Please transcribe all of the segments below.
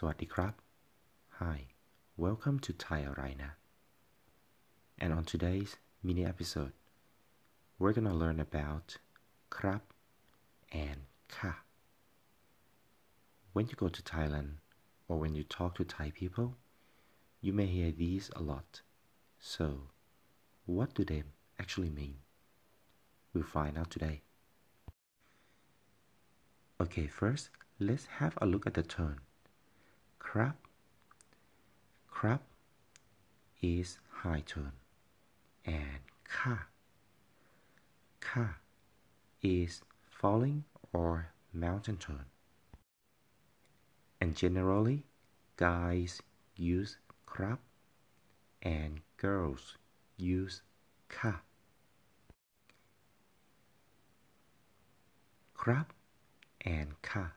สวัสดีครับ Hi welcome to Thai Arena and on today's mini episode we're gonna learn about ครับ and ค่ะ when you go to Thailand or when you talk to Thai people you may hear these a lot so what do they actually mean we'll find out today okay first let's have a look at the tone Crab, crab, is high tone and ka. Ka is falling or mountain tone. And generally, guys use crab, and girls use ka. Crab and ka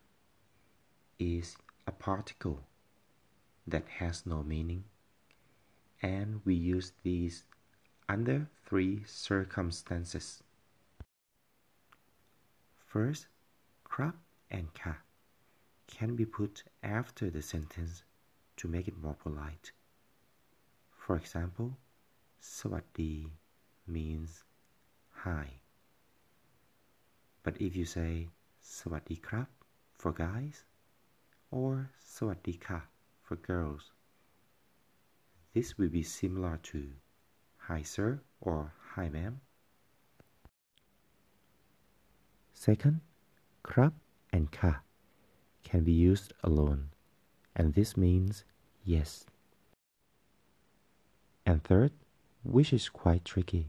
is a particle that has no meaning, and we use these under three circumstances. First, krap and ka can be put after the sentence to make it more polite. For example, sawatdee means hi. But if you say sawatdee krap for guys or sawatdee ka for girls. This will be similar to Hi sir or Hi ma'am. Second, krab and ka can be used alone, and this means yes. And third, which is quite tricky.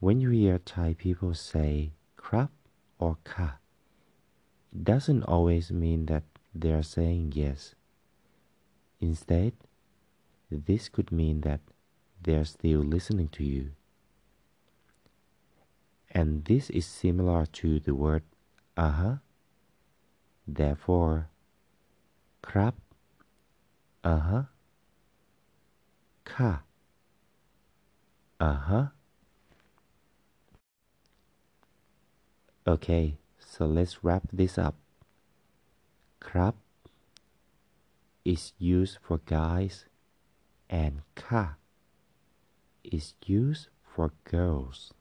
When you hear Thai people say krab or ka, it doesn't always mean that they are saying yes. Instead, this could mean that they're still listening to you. And this is similar to the word aha. Uh-huh. Therefore, crap, aha, uh-huh, ka, aha. Uh-huh. Okay, so let's wrap this up. Crap, is used for guys and ka is used for girls.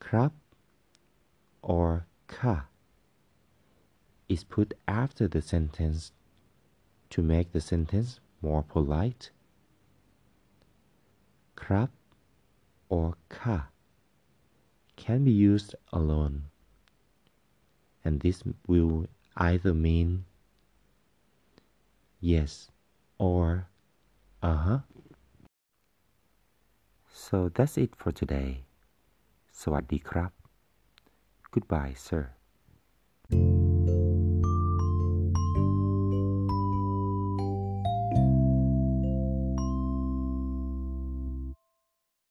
Krab or ka is put after the sentence to make the sentence more polite. Krab or ka can be used alone, and this will either mean yes or uh huh. So that's it for today. สวัสดีครับ Goodbye, sir.